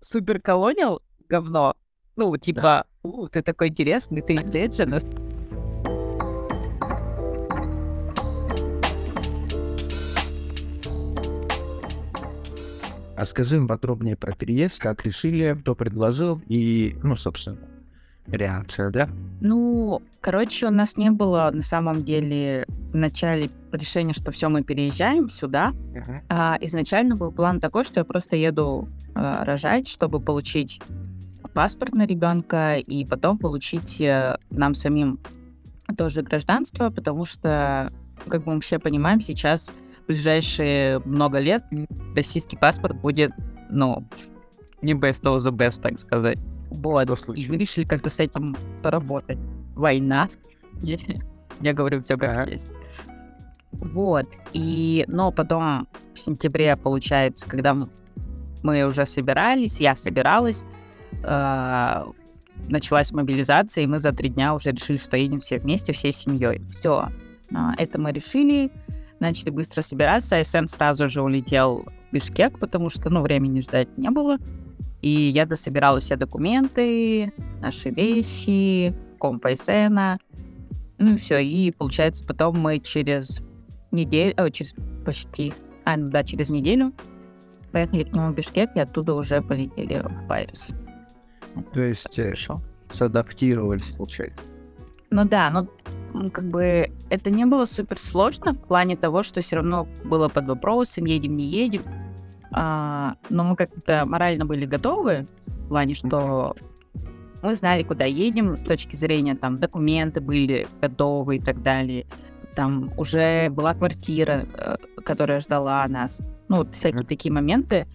супер колониал говно. Ну, типа, у, ты такой интересный, ты Legend. А скажи подробнее про переезд, как решили, кто предложил и, ну, собственно, реакция, да? Ну, короче, у нас не было на самом деле в начале решения, что все, мы переезжаем сюда. Мгм. А, изначально был план такой, что я просто еду а, рожать, чтобы получить паспорт на ребенка и потом получить э, нам самим тоже гражданство, потому что, как мы все понимаем, сейчас в ближайшие много лет российский паспорт будет, ну, не best of the best, так сказать. Вот. И мы решили как-то с этим поработать. Война. Я говорю все как Ага. есть. Вот. И, но потом в сентябре, получается, когда мы уже собирались, я собиралась, а, началась мобилизация, и мы за три дня уже решили, что едем все вместе, всей семьей. Все. Это мы решили, начали быстро собираться. АСН сразу же улетел в Бишкек, потому что, ну, времени ждать не было. И я дособирала все документы, наши вещи, комп АСНа. Ну и все. И получается, потом мы через неделю, о, через почти, а, ну да, через неделю поехали к нему в Бишкек, и оттуда уже полетели в Пайрус. То есть э, Хорошо. садаптировались, получается. Ну да, ну как бы это не было супер сложно в плане того, что все равно было под вопросом, едем, не едем. А, но мы как-то морально были готовы в плане, что мы знали, куда едем с точки зрения там документы были готовы и так далее. Там уже была квартира, э, которая ждала нас. Ну, вот всякие такие моменты.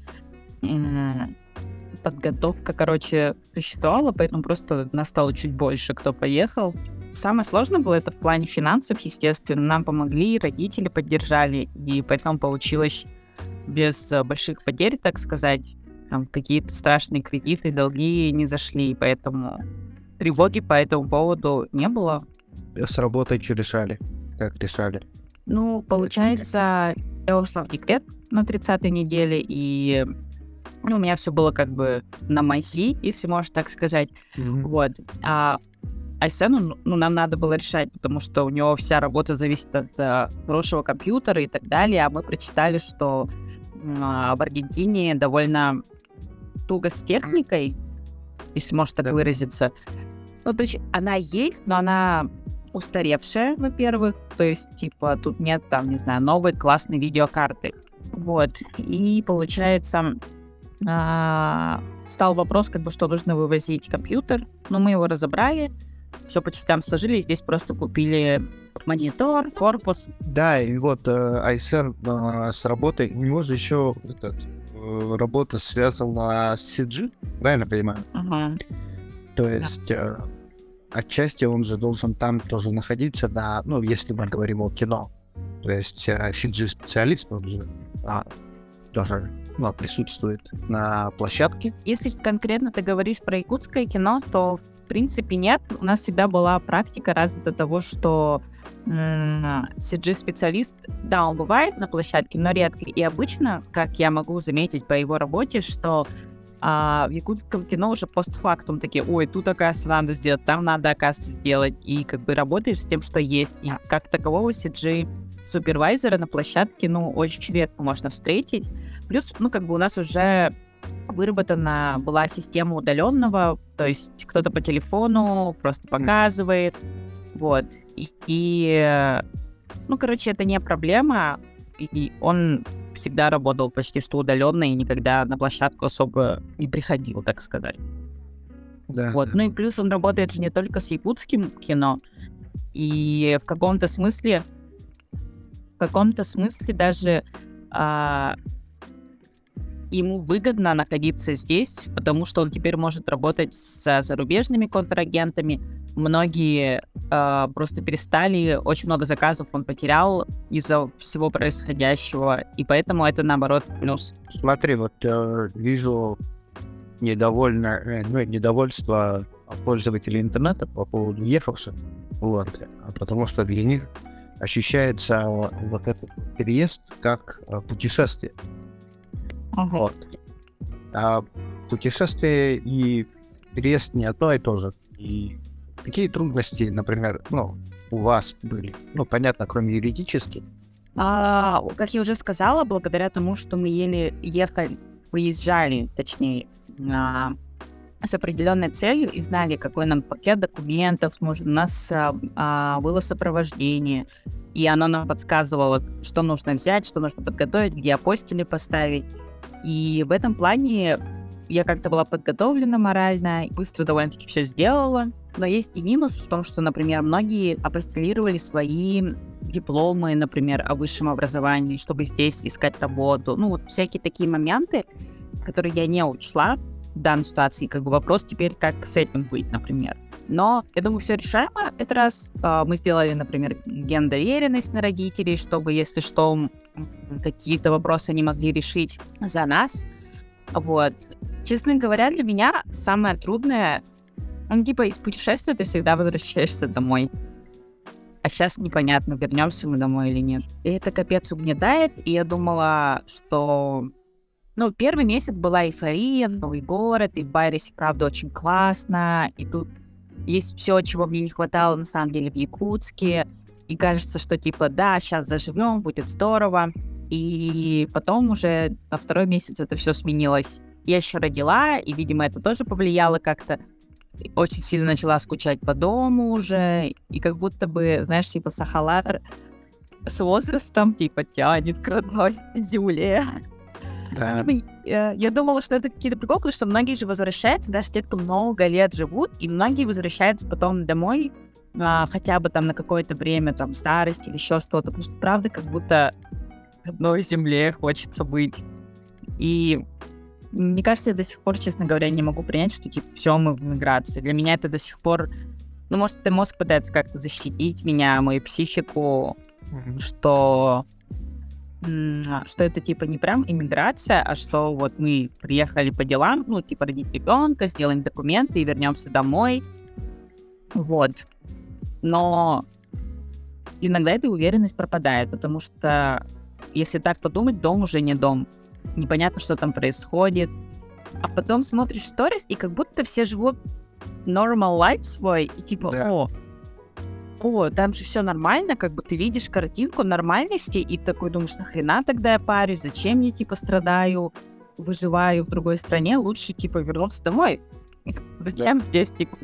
Подготовка, короче, существовала, поэтому просто нас стало чуть больше, кто поехал. Самое сложное было это в плане финансов, естественно. Нам помогли, родители поддержали, и поэтому получилось без э, больших потерь, так сказать. Там какие-то страшные кредиты, долги не зашли, поэтому тревоги по этому поводу не было. С работой что решали? Как решали? Ну, получается, я ушла в декрет на 30-й неделе, и ну, у меня все было как бы на мази, если можно так сказать. Мгм. Вот. А Айсену, ну, ну, нам надо было решать, потому что у него вся работа зависит от э, хорошего компьютера и так далее. А мы прочитали, что а, в Аргентине довольно туго с техникой, если можно так Да. выразиться. Ну, то есть она есть, но она устаревшая, во-первых. То есть, типа, тут нет, там, не знаю, новой классной видеокарты. Вот. И получается, а, стал вопрос, как бы, что нужно вывозить компьютер. Но мы его разобрали, все по частям сложили, и здесь просто купили монитор, корпус. Да, и вот э, Айсен э, с работой, у него же еще этот, э, работа связана с CG, правильно понимаю? Ага. То есть э, отчасти он же должен там тоже находиться, на, ну, если мы говорим о кино. То есть э, CG-специалист, он же а, тоже ну, присутствует на площадке. Если конкретно ты говоришь про якутское кино, то в принципе нет. У нас всегда была практика развита того, что CG-специалист, да, он бывает на площадке, но редко. И обычно, как я могу заметить по его работе, что а, в якутском кино уже постфактум такие, ой, тут, оказывается, надо сделать, там надо, оказывается, сделать. И как бы работаешь с тем, что есть. И как такового CG супервайзера на площадке, ну, очень редко можно встретить. Плюс, ну, как бы у нас уже выработана была система удаленного, то есть кто-то по телефону просто показывает, вот. И, и, ну, короче, это не проблема, и он всегда работал почти что удаленно и никогда на площадку особо не приходил, так сказать. Да. Вот. Ну и плюс он работает же не только с якутским кино, и в каком-то смысле, в каком-то смысле даже а, ему выгодно находиться здесь, потому что он теперь может работать с зарубежными контрагентами. Многие а, просто перестали, очень много заказов он потерял из-за всего происходящего, и поэтому это наоборот плюс. Смотри, вот э, вижу недовольно, э, ну, недовольство пользователей интернета по поводу ехавших, вот, а потому что для них ощущается вот этот переезд как э, путешествие. Вот. А путешествие и переезд не одно и то же. И какие трудности, например, ну, у вас были? Ну, понятно, кроме юридических. А, как я уже сказала, благодаря тому, что мы еле ехали, выезжали, точнее, а, с определенной целью и знали, какой нам пакет документов нужен. У нас а, а, было сопровождение, и оно нам подсказывало, что нужно взять, что нужно подготовить, где апостили поставить. И в этом плане я как-то была подготовлена морально, быстро довольно-таки все сделала. Но есть и минус в том, что, например, многие апостелировали свои дипломы, например, о высшем образовании, чтобы здесь искать работу. Ну, вот всякие такие моменты, которые я не учла в данной ситуации. Как бы вопрос теперь, как с этим быть, например. Но я думаю, все решаемо. Это раз э, мы сделали, например, гендоверенность на родителей, чтобы, если что, какие-то вопросы они могли решить за нас. Вот. Честно говоря, для меня самое трудное, ну, типа, из путешествия ты всегда возвращаешься домой. А сейчас непонятно, вернемся мы домой или нет. И это капец угнетает, и я думала, что... Ну, первый месяц была эйфория, новый город, и в Байресе, правда, очень классно, и тут есть все, чего мне не хватало, на самом деле, в Якутске, и кажется, что, типа, да, сейчас заживем, будет здорово. И потом уже на второй месяц это все сменилось. Я еще родила, и, видимо, это тоже повлияло как-то. Очень сильно начала скучать по дому уже, и как будто бы, знаешь, типа Сахалар с возрастом, типа, тянет к родной земле. Да. Типа, я, я думала, что это какие-то приколы, потому что многие же возвращаются, даже те, кто много лет живут, и многие возвращаются потом домой, а, хотя бы там на какое-то время, там, старость или еще что-то, потому что, правда, как будто одной земле хочется быть. И мне кажется, я до сих пор, честно говоря, не могу принять, что типа все мы в миграции. Для меня это до сих пор, ну, может, это мозг пытается как-то защитить меня, мою психику, mm-hmm. что что это типа не прям иммиграция, а что вот мы приехали по делам, ну, типа родить ребенка, сделаем документы и вернемся домой. Вот. Но иногда эта уверенность пропадает, потому что если так подумать, дом уже не дом. Непонятно, что там происходит. А потом смотришь сторис, и как будто все живут normal life свой, и типа, да. о, о, там же все нормально, как бы ты видишь картинку нормальности, и такой думаешь, нахрена тогда я парюсь, зачем я, типа, страдаю, выживаю в другой стране, лучше, типа, вернуться домой. Зачем здесь, типа?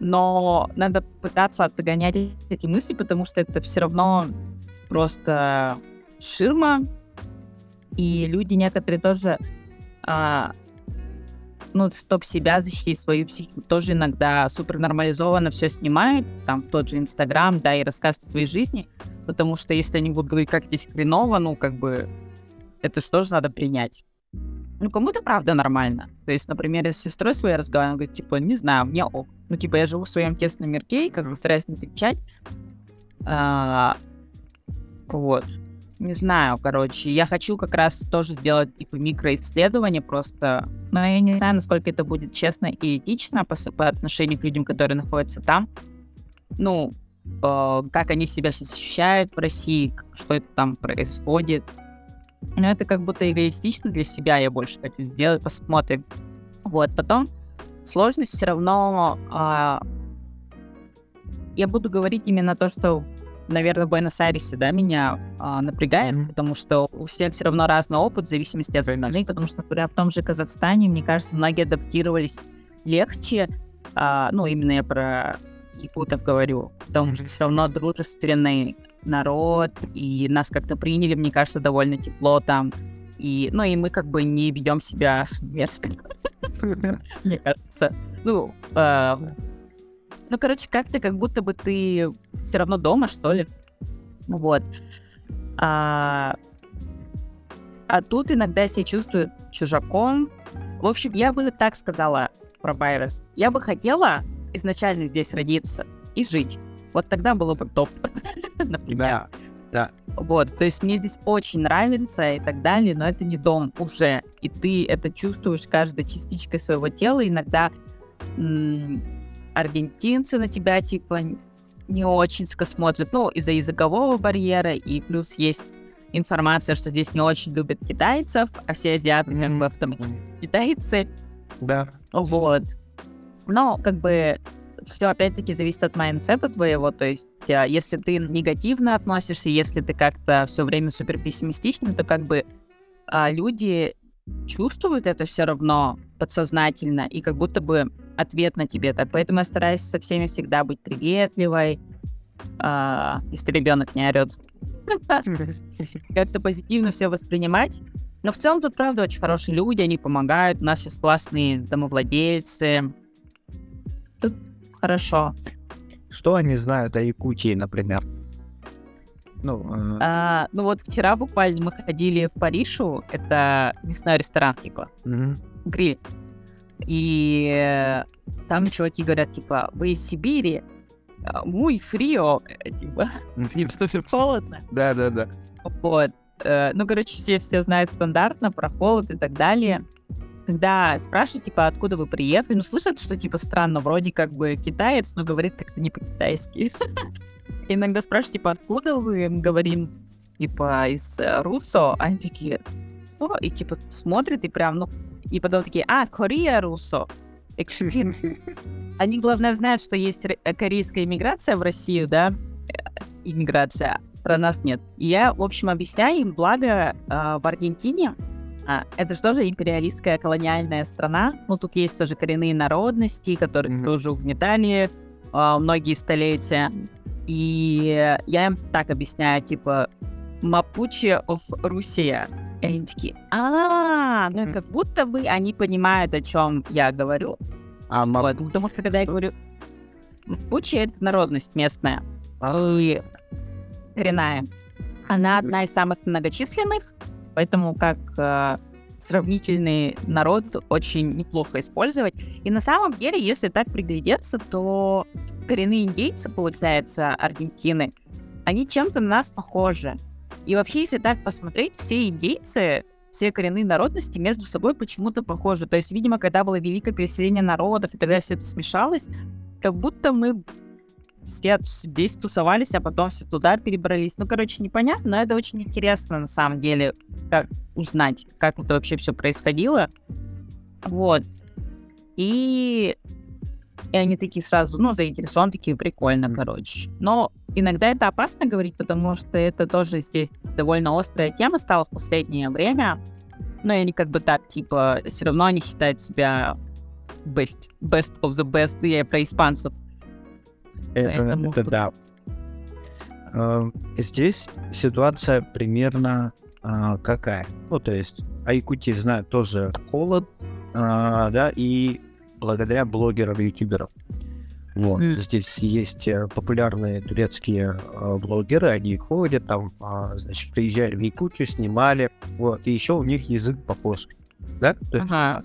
Но надо пытаться отгонять эти мысли, потому что это все равно просто ширма, и люди некоторые тоже, а, ну, чтобы себя защитить, свою психику, тоже иногда супер нормализованно все снимают, там, тот же Инстаграм, да, и рассказывают о своей жизни, потому что если они будут говорить, как здесь хреново, ну, как бы, это же надо принять. Ну, кому-то правда нормально. То есть, например, с сестрой своей разговариваю, говорит, типа, не знаю, мне ок. Ну, типа, я живу в своем тесном мирке, и как бы стараюсь не замечать. А, вот не знаю, короче, я хочу как раз тоже сделать типа микроисследование просто, но я не знаю, насколько это будет честно и этично по, по отношению к людям, которые находятся там. Ну, э, как они себя ощущают в России, что это там происходит. Но это как будто эгоистично для себя, я больше хочу сделать, посмотрим. Вот, потом сложность все равно... Э, я буду говорить именно то, что наверное, в Буэнос-Айресе, да, меня а, напрягает, mm-hmm. потому что у всех все равно разный опыт в зависимости от страны, потому что, например, в том же Казахстане, мне кажется, многие адаптировались легче, а, ну, именно я про якутов говорю, потому что все равно дружественный народ, и нас как-то приняли, мне кажется, довольно тепло там, и, ну, и мы как бы не ведем себя мерзко, мне кажется. Ну, а, ну, короче, как-то как будто бы ты все равно дома, что ли. Вот. А, а тут иногда себя чувствую чужаком. В общем, я бы так сказала про Байрос. Я бы хотела изначально здесь родиться и жить. Вот тогда было бы топ, например. Да, да. Вот, то есть мне здесь очень нравится и так далее, но это не дом уже. И ты это чувствуешь каждой частичкой своего тела. Иногда аргентинцы на тебя, типа, не очень смотрят, ну, из-за языкового барьера, и плюс есть информация, что здесь не очень любят китайцев, а все азиаты как бы китайцы. Да. Вот. Но как бы все опять-таки зависит от mindset а твоего, то есть а, если ты негативно относишься, если ты как-то все время супер пессимистичный, то как бы а, люди чувствуют это все равно подсознательно и как будто бы ответно тебе так. Поэтому я стараюсь со всеми всегда быть приветливой, а, если ребенок не орет. Как-то позитивно все воспринимать. Но в целом тут, правда, очень хорошие люди, они помогают. У нас сейчас классные домовладельцы. Тут хорошо. Что они знают о Якутии, например? Ну, э... а, ну вот вчера буквально мы ходили в Паришу, это мясной ресторан, типа, mm гриль. И там чуваки говорят, типа, вы из Сибири, muy фрио, типа, супер холодно. Да-да-да. Вот. Э, ну, короче, все все знают стандартно про холод и так далее. Когда спрашивают, типа, откуда вы приехали, ну, слышат, что, типа, странно, вроде как бы китаец, но говорит как-то не по-китайски. Иногда спрашивают, типа, откуда вы, говорим, типа, из э, Руссо, а они такие, что? И, типа, смотрят и прям, ну, и потом такие, а, Корея Руссо. Они, главное, знают, что есть э, корейская иммиграция в Россию, да, э, иммиграция, про нас нет. И я, в общем, объясняю им, благо э, в Аргентине а, это же тоже империалистская колониальная страна. Ну, тут есть тоже коренные народности, которые mm-hmm. тоже угнетали э, многие столетия. И я им так объясняю, типа, Мапуче of Russia. И они такие, а, ну как будто бы они понимают, о чем я говорю. А вот, потому что когда я говорю, Мапуче это народность местная, коренная. Она одна из самых многочисленных, поэтому как э, сравнительный народ очень неплохо использовать. И на самом деле, если так приглядеться, то коренные индейцы, получается, Аргентины, они чем-то на нас похожи. И вообще, если так посмотреть, все индейцы, все коренные народности между собой почему-то похожи. То есть, видимо, когда было великое переселение народов, и тогда все это смешалось, как будто мы все здесь тусовались, а потом все туда перебрались. Ну, короче, непонятно, но это очень интересно на самом деле, как узнать, как это вообще все происходило. Вот. И и они такие сразу, ну, заинтересованы, такие, прикольно, короче. Но иногда это опасно говорить, потому что это тоже здесь довольно острая тема стала в последнее время. Но они как бы так, типа, все равно они считают себя best, best of the best, я про испанцев. Это, Поэтому... это да. Uh, здесь ситуация примерно uh, какая? Ну, то есть, о Якутии знают тоже холод, uh, да, и благодаря блогерам и ютуберам. Вот. Mm. Здесь есть э, популярные турецкие э, блогеры, они ходят там, э, значит, приезжали в Якутию, снимали, вот, и еще у них язык похож, да? То есть, ага.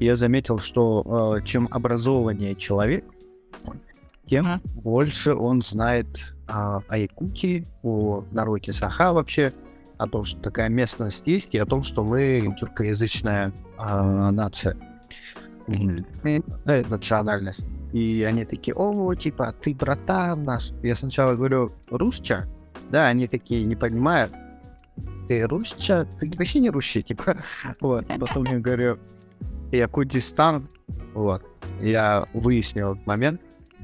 Я заметил, что э, чем образованнее человек, тем ага. больше он знает э, о Якутии, о народе Саха вообще, о том, что такая местность есть, и о том, что мы тюркоязычная э, нация mm-hmm. национальность. И они такие, о, типа, ты братан наш. Я сначала говорю, русча? Да, они такие не понимают. Ты русча? Ты вообще не русча, типа. Вот. Потом я говорю, Якутистан. Вот. Я выяснил этот момент.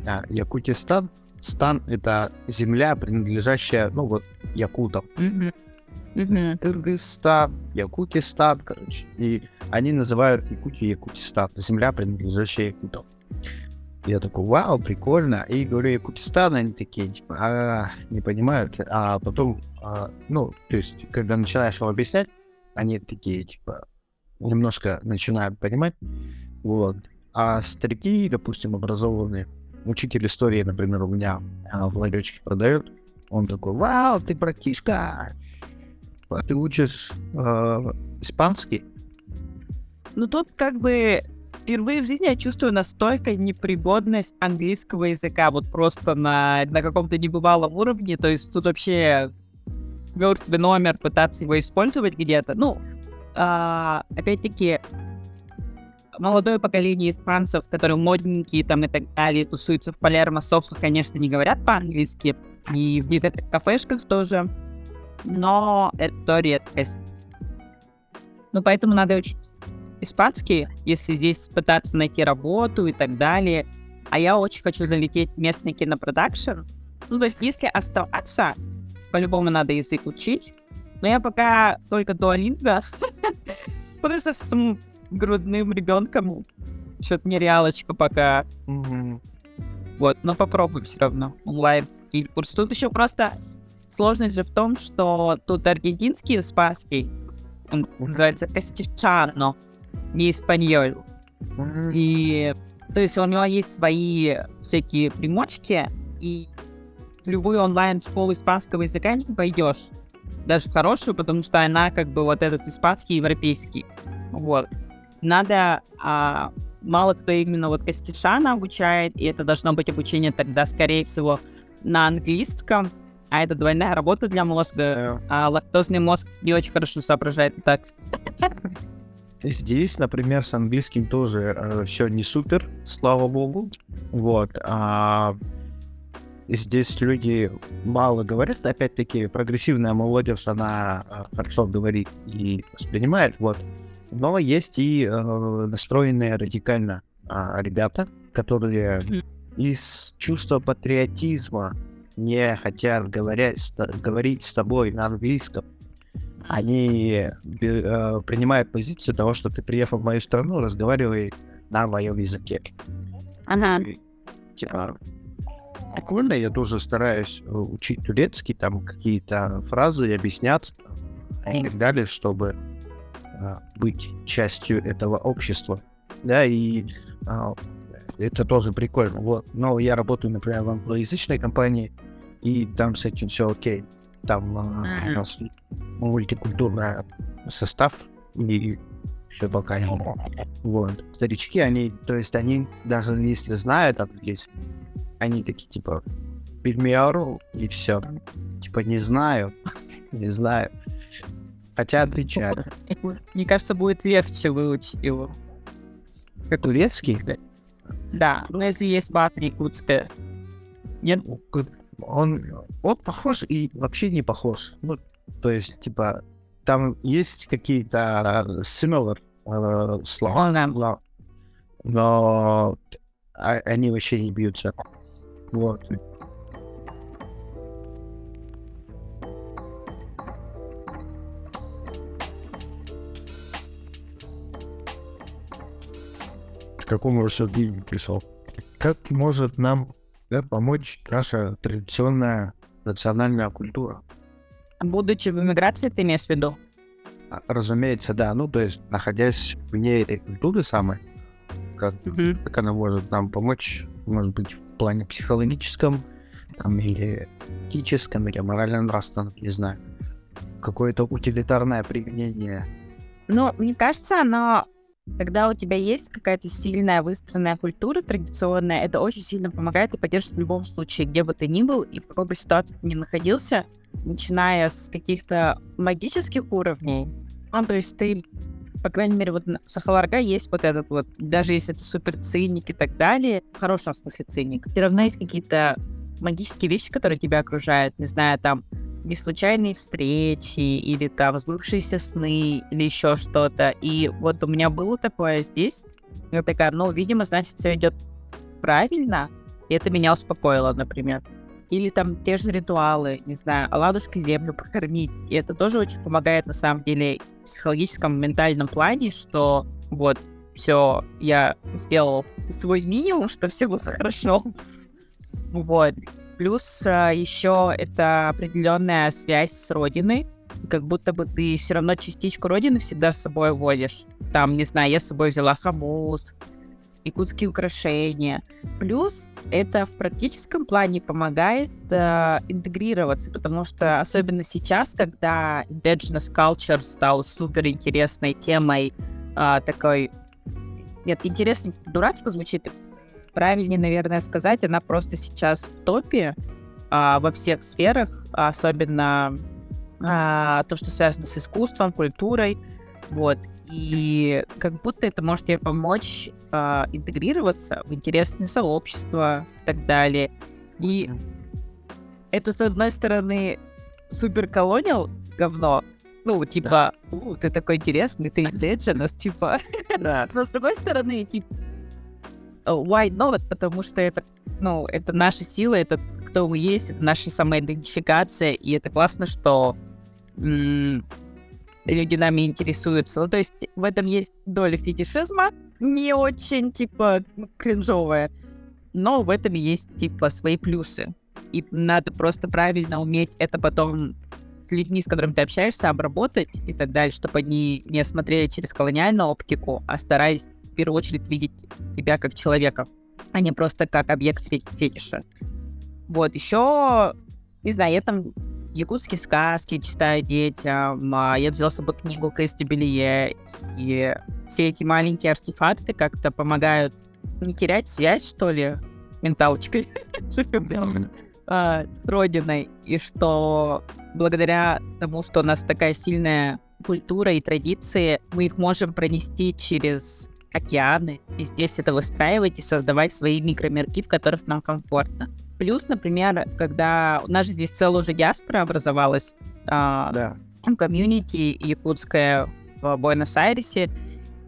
А, Якутистан. Стан — это земля, принадлежащая, ну вот, якутам. Mm-hmm. Кыргызстан, Якутистан, короче. И они называют Якутию Якутистан, земля, принадлежащая Якутам. Я такой, вау, прикольно. И говорю, Якутистан, они такие, типа, а, не понимают. А потом, а, ну, то есть, когда начинаешь им объяснять, они такие, типа, немножко начинают понимать. Вот. А старики, допустим, образованные, учитель истории, например, у меня а, в ларечке продает, он такой, вау, ты братишка, ты учишь э, испанский? Ну тут как бы впервые в жизни я чувствую настолько непригодность английского языка, вот просто на, на каком-то небывалом уровне, то есть тут вообще мертвый номер, пытаться его использовать где-то. Ну, а, опять-таки, молодое поколение испанцев, которые модненькие там и так далее, тусуются в Палермо, собственно, конечно, не говорят по-английски, и в некоторых кафешках тоже но это редкость. Ну, поэтому надо учить испанский, если здесь пытаться найти работу и так далее. А я очень хочу залететь в местный кинопродакшн. Ну, то есть, если оставаться, по-любому надо язык учить. Но я пока только дуалинга. Просто с грудным ребенком. Что-то нереалочка пока. Вот, но попробуем все равно. Онлайн курс. Тут еще просто сложность же в том, что тут аргентинский испанский, он называется Кастичано, не испаньоль. И то есть у него есть свои всякие примочки, и в любую онлайн-школу испанского языка не пойдешь. Даже в хорошую, потому что она как бы вот этот испанский европейский. Вот. Надо а, мало кто именно вот Кастишана обучает, и это должно быть обучение тогда, скорее всего, на английском, а это двойная работа для мозга, а лактозный мозг не очень хорошо соображает так. Здесь, например, с английским тоже э, все не супер, слава богу. Вот. А здесь люди мало говорят. Опять-таки, прогрессивная молодежь, она э, хорошо говорит и воспринимает. Вот. Но есть и э, настроенные радикально э, ребята, которые из чувства патриотизма не хотят говорять, говорить с тобой на английском. Они э, принимают позицию того, что ты приехал в мою страну, разговаривай на моем языке. Ага. Типа, прикольно, я тоже стараюсь э, учить турецкий, там какие-то фразы объяснять и так далее, чтобы а, быть частью этого общества. Да, и а, это тоже прикольно. Вот. Но я работаю, например, в англоязычной компании, и там с этим все окей. Там а, у нас мультикультурный состав, и все пока не Вот. Старички, они, то есть они, даже если знают английский, они такие, типа, примеру, и все. Типа, не знаю, не знаю. Хотя отвечать. Мне кажется, будет легче выучить его. Как турецкий? Да, но если есть батарея якутская. Нет? Он, он похож и вообще не похож. Ну, то есть, типа, там есть какие-то similar э, слова, но, но они вообще не бьются. Вот. Какому рассуждению пришел. Как может нам да, помочь наша традиционная национальная культура? Будучи в эмиграции, ты имеешь в виду? А, разумеется, да. Ну, то есть, находясь вне этой культуры самой, как, mm-hmm. как она может нам помочь, может быть, в плане психологическом, там, или этическом, или морально-нравственном, не знаю. Какое-то утилитарное применение. Ну, мне кажется, она когда у тебя есть какая-то сильная выстроенная культура традиционная, это очень сильно помогает и поддерживает в любом случае, где бы ты ни был и в какой бы ситуации ты ни находился, начиная с каких-то магических уровней. Ну, то есть ты, по крайней мере, вот со Саларга есть вот этот вот, даже если это супер циник и так далее, в хорошем смысле циник, все равно есть какие-то магические вещи, которые тебя окружают, не знаю, там, не случайные встречи или там сбывшиеся сны или еще что-то. И вот у меня было такое здесь. Я такая, ну, видимо, значит, все идет правильно. И это меня успокоило, например. Или там те же ритуалы, не знаю, оладушкой землю покормить. И это тоже очень помогает, на самом деле, в психологическом, ментальном плане, что вот, все, я сделал свой минимум, что все будет хорошо. Вот. Плюс а, еще это определенная связь с родиной, как будто бы ты все равно частичку родины всегда с собой водишь. Там, не знаю, я с собой взяла хамус, якутские украшения. Плюс это в практическом плане помогает э, интегрироваться, потому что особенно сейчас, когда indigenous culture стал супер интересной темой, э, такой нет, интересно, дурацко звучит, правильнее, наверное, сказать, она просто сейчас в топе а, во всех сферах, особенно а, то, что связано с искусством, культурой, вот. И как будто это может ей помочь а, интегрироваться в интересные сообщества и так далее. И это, с одной стороны, супер колониал говно. Ну, типа, у, ты такой интересный, ты Indigenous, типа. Да. Но с другой стороны, типа, why not? Потому что это, ну, это наша сила, это кто мы есть, это наша самоидентификация, и это классно, что м, люди нами интересуются. Ну, то есть в этом есть доля фетишизма, не очень, типа, кринжовая, но в этом есть, типа, свои плюсы. И надо просто правильно уметь это потом с людьми, с которыми ты общаешься, обработать и так далее, чтобы они не смотрели через колониальную оптику, а старались в первую очередь видеть тебя как человека, а не просто как объект фе- фетиша. Вот, еще, не знаю, я там якутские сказки читаю детям, а, я взяла с собой книгу Кейс Дюбелье, и все эти маленькие артефакты как-то помогают не терять связь, что ли, с менталочкой, а, с родиной, и что благодаря тому, что у нас такая сильная культура и традиции, мы их можем пронести через океаны, и здесь это выстраивать и создавать свои микромирки, в которых нам комфортно. Плюс, например, когда у нас же здесь целая уже диаспора образовалась, а, Да. комьюнити якутское в Буэнос-Айресе,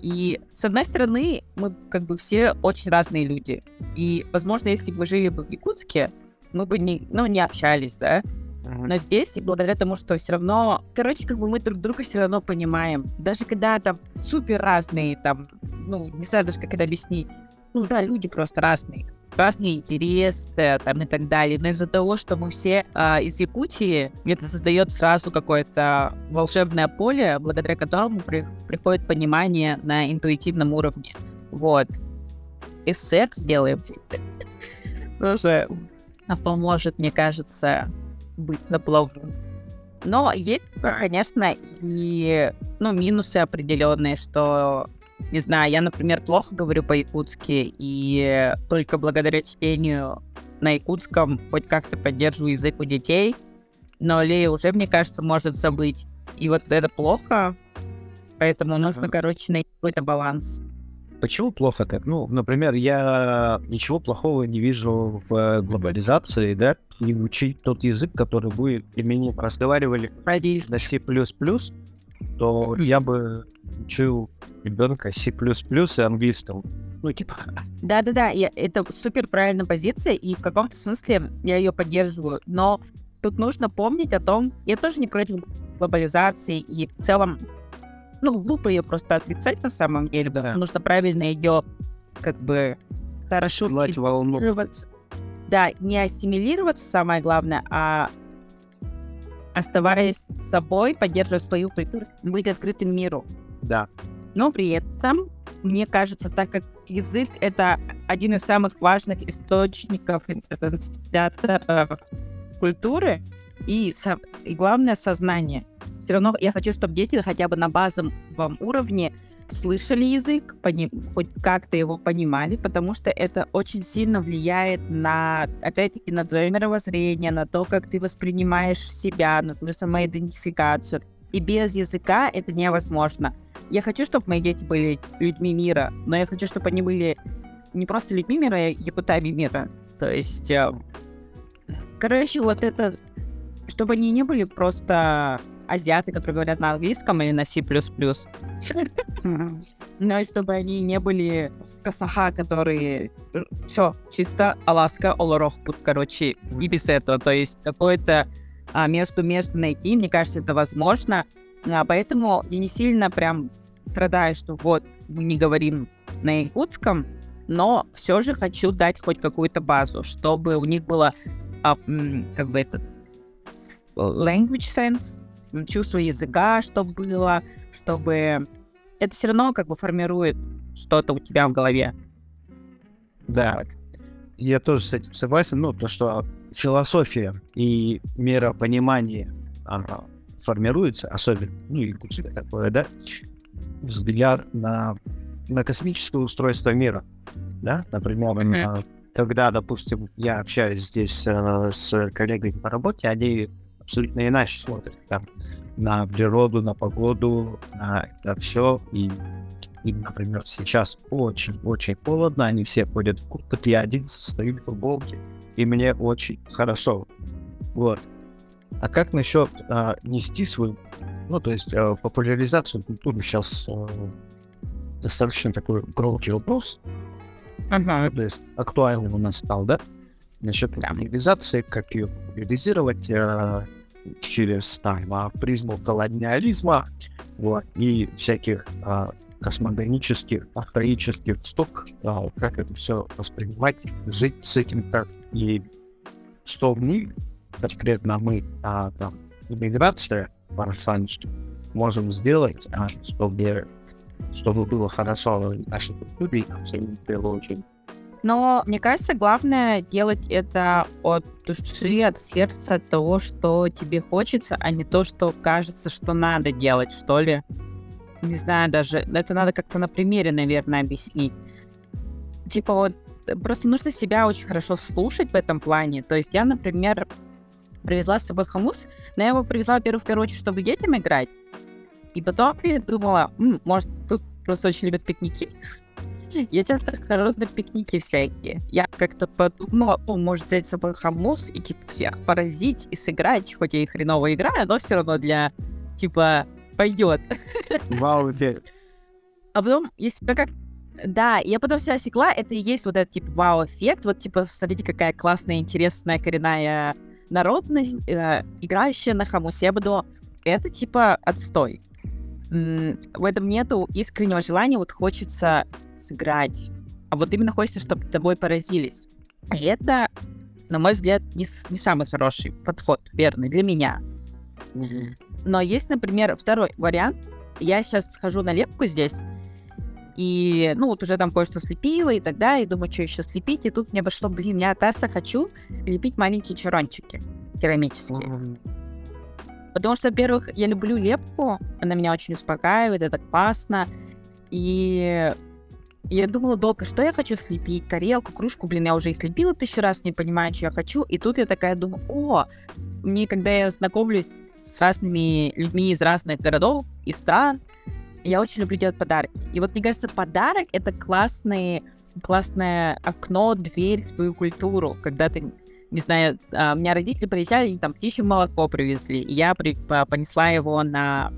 и с одной стороны, мы как бы все очень разные люди. И, возможно, если бы мы жили бы в Якутске, мы бы не, ну, не общались, да? Мгм. Но здесь, благодаря тому, что все равно, короче, как бы мы друг друга все равно понимаем. Даже когда там супер разные, там, ну, не знаю даже, как это объяснить. Ну да, люди просто разные. Разные интересы, там, и так далее. Но из-за того, что мы все а, из Якутии, это создает сразу какое-то волшебное поле, благодаря которому при- приходит понимание на интуитивном уровне. Вот. И секс делаем. Тоже а, поможет, мне кажется, быть на плаву. Но есть, конечно, и ну, минусы определенные, что, не знаю, я, например, плохо говорю по-якутски, и только благодаря чтению на якутском хоть как-то поддерживаю язык у детей, но Лея уже, мне кажется, может забыть. И вот это плохо, поэтому нужно, короче, найти какой-то баланс. Почему плохо так? Ну, например, я ничего плохого не вижу в глобализации, да, не учить тот язык, который будет применим. Разговаривали на C++, то я бы учил ребенка C++ и английскому. Ну, типа, Да-да-да, это супер правильная позиция, и в каком-то смысле я ее поддерживаю. Но тут нужно помнить о том, я тоже не против глобализации, и в целом, ну, глупо ее просто отрицать на самом деле. Да. Нужно правильно ее как бы хорошо волну. Да, не ассимилироваться, самое главное, а оставаясь собой, поддерживая свою культуру, быть открытым миру. Да. Но при этом, мне кажется, так как язык — это один из самых важных источников идентификатора культуры и, и главное, сознание. Все равно я хочу, чтобы дети хотя бы на базовом уровне слышали язык, пони- хоть как-то его понимали, потому что это очень сильно влияет на, опять-таки, на твое мировоззрение, на то, как ты воспринимаешь себя, на твою самоидентификацию. И без языка это невозможно. Я хочу, чтобы мои дети были людьми мира, но я хочу, чтобы они были не просто людьми мира, а якутами мира. То есть, э, короче, вот это, чтобы они не были просто азиаты, которые говорят на английском или на C++, но чтобы они не были косаха, которые все чисто Аласка, Олорохпут, короче, и без этого. То есть какое-то а, между между найти, мне кажется, это возможно. А, поэтому я не сильно прям страдаю, что вот мы не говорим на якутском, но все же хочу дать хоть какую-то базу, чтобы у них было а, как бы это language sense, чувство языка, чтобы было, чтобы это все равно как бы формирует что-то у тебя в голове. Да. Я тоже с этим согласен, ну, то, что философия и миропонимание она формируется, особенно, ну, якутское такое, да, взгляд на, на космическое устройство мира, да, например, а, когда, допустим, я общаюсь здесь э, с коллегами по работе, они абсолютно иначе смотрят там на природу, на погоду, на это все, и и, например, сейчас очень-очень холодно, они все ходят в куртках, я один стою в футболке, и мне очень хорошо. Вот. А как насчет а, нести свой, ну, то есть а, популяризацию культуры сейчас а, достаточно такой громкий вопрос, Ага. то есть актуальный у нас стал, да? Насчет популяризации, как ее популяризировать а, через там, а, призму колониализма вот, и всяких а, космогонических, архаических штук, а, как это все воспринимать, жить с этим как и что мы, конкретно мы, а, там, иммиграция по-арсански, можем сделать, а, чтобы, чтобы было хорошо в нашей культуре, в первую очередь. Но мне кажется, главное делать это от души, от сердца, от того, что тебе хочется, а не то, что кажется, что надо делать, что ли. Не знаю даже, это надо как-то на примере, наверное, объяснить. Типа вот, э, просто нужно себя очень хорошо слушать в этом плане. То есть я, например, привезла с собой хомус, но я его привезла, во-первых, в первую очередь, чтобы детям играть. И потом придумала, «М, может, тут просто очень любят пикники. Я часто хожу на пикники всякие. Я как-то подумала, о, может взять с собой хомус и типа всех поразить и сыграть, хоть я и хреново играю, но все равно для, типа, пойдет. Вау, эффект. А потом, если как... Да, я потом себя осекла, это и есть вот этот, типа, вау-эффект. Вот, типа, смотрите, какая классная, интересная, коренная народность, э, играющая на хомусе. Я бы думала, это, типа, отстой. В этом нету искреннего желания, вот хочется сыграть. А вот именно хочется, чтобы тобой поразились. И это, на мой взгляд, не, не самый хороший подход, верный, для меня. Но есть, например, второй вариант. Я сейчас схожу на лепку здесь, и, ну, вот уже там кое-что слепила и так далее, и думаю, что еще слепить, и тут мне пошло, блин, я, оказывается, хочу лепить маленькие чарончики керамические. Потому что, во-первых, я люблю лепку, она меня очень успокаивает, это классно, и я думала долго, что я хочу слепить, тарелку, кружку, блин, я уже их лепила тысячу раз, не понимаю, что я хочу, и тут я такая думаю, о, мне, когда я знакомлюсь с разными людьми из разных городов и стран, я очень люблю делать подарки. И вот мне кажется, подарок это классный, классное окно, дверь в твою культуру, когда ты не знаю, а, у меня родители приезжали, и там птичье молоко привезли, и я при- по- понесла его на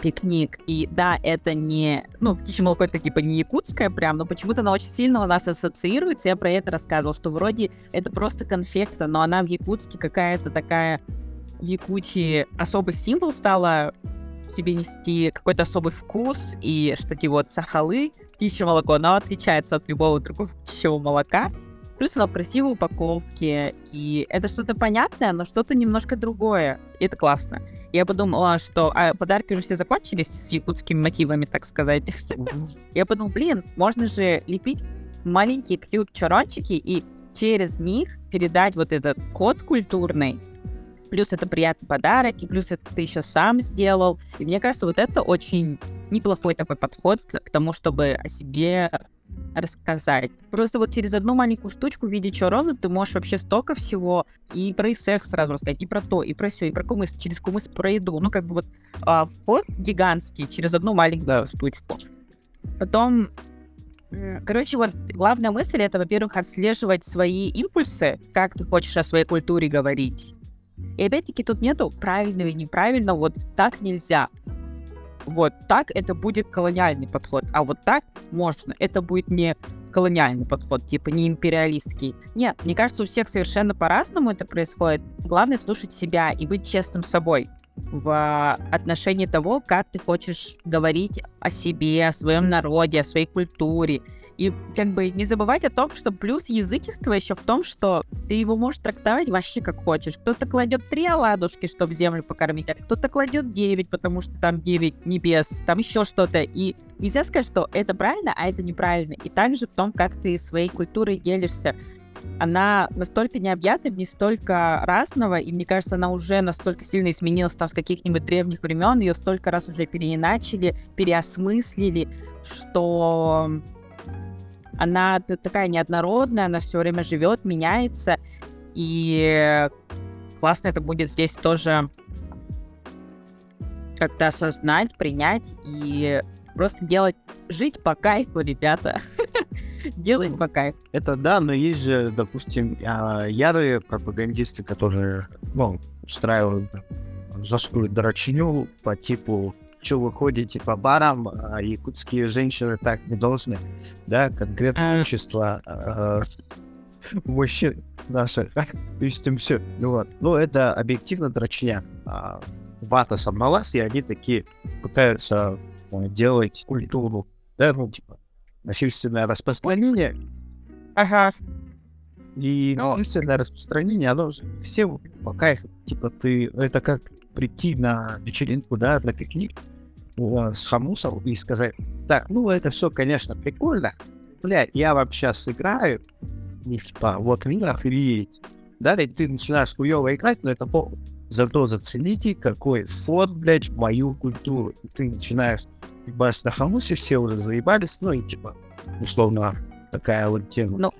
пикник. И да, это не... Ну, птичье молоко это типа не якутское прям, но почему-то оно очень сильно у нас ассоциируется. Я про это рассказывала, что вроде это просто конфекта, но она в Якутске какая-то такая в Якутии особый символ стала себе нести какой-то особый вкус, и что эти вот сахалы, птичье молоко, оно отличается от любого другого птичьего молока. Плюс оно в красивой упаковке, и это что-то понятное, но что-то немножко другое. И это классно. Я подумала, что а, подарки уже все закончились с якутскими мотивами, так сказать. Я подумала, блин, можно же лепить маленькие кьют чарончики и через них передать вот этот код культурный. Плюс это приятный подарок, и плюс это ты еще сам сделал. И мне кажется, вот это очень неплохой такой подход к тому, чтобы о себе рассказать. Просто вот через одну маленькую штучку в виде чаровны ты можешь вообще столько всего и про секс сразу рассказать, и про то, и про все, и про кумыс, через кумыс про еду. Ну, как бы вот а, вход гигантский через одну маленькую штучку. Потом, короче, вот главная мысль это, во-первых, отслеживать свои импульсы, как ты хочешь о своей культуре говорить. И опять-таки тут нету правильного и неправильного, вот так нельзя. Вот так это будет колониальный подход, а вот так можно. Это будет не колониальный подход, типа не империалистский. Нет, мне кажется, у всех совершенно по-разному это происходит. Главное слушать себя и быть честным собой в отношении того, как ты хочешь говорить о себе, о своем народе, о своей культуре. И как бы не забывать о том, что плюс язычества еще в том, что ты его можешь трактовать вообще как хочешь. Кто-то кладет три оладушки, чтобы землю покормить, а кто-то кладет девять, потому что там девять небес, там еще что-то. И нельзя сказать, что это правильно, а это неправильно. И также в том, как ты своей культурой делишься. Она настолько необъятна, в ней столько разного, и мне кажется, она уже настолько сильно изменилась там с каких-нибудь древних времен, ее столько раз уже переиначили, переосмыслили, что она такая неоднородная, она все время живет, меняется, и классно это будет здесь тоже как-то осознать, принять и просто делать, жить по кайфу, ребята. Делать по кайфу. Это да, но есть же, допустим, а, ярые пропагандисты, которые ну, устраивают жесткую дрочиню по типу что вы ходите по барам, а якутские женщины так не должны, да, конкретное общество э, мужчин наших, то есть им все, ну вот, ну это объективно дрочня, а, вата собралась, и они такие пытаются э, делать культуру, да, ну типа насильственное распространение, Ага. и Ну, насильственное распространение, оно же всем по кайфу, типа ты, это как прийти на вечеринку, да, на пикник, с хамусом и сказать, так, ну это все, конечно, прикольно, блядь, я вам сейчас сыграю, и типа, вот вы. Да, и ты начинаешь хуево играть, но это похуй. Зато зацените, какой фон, блядь, в мою культуру. И ты начинаешь ебать на хамусе, все уже заебались, ну и типа, условно, такая вот тема. Ну,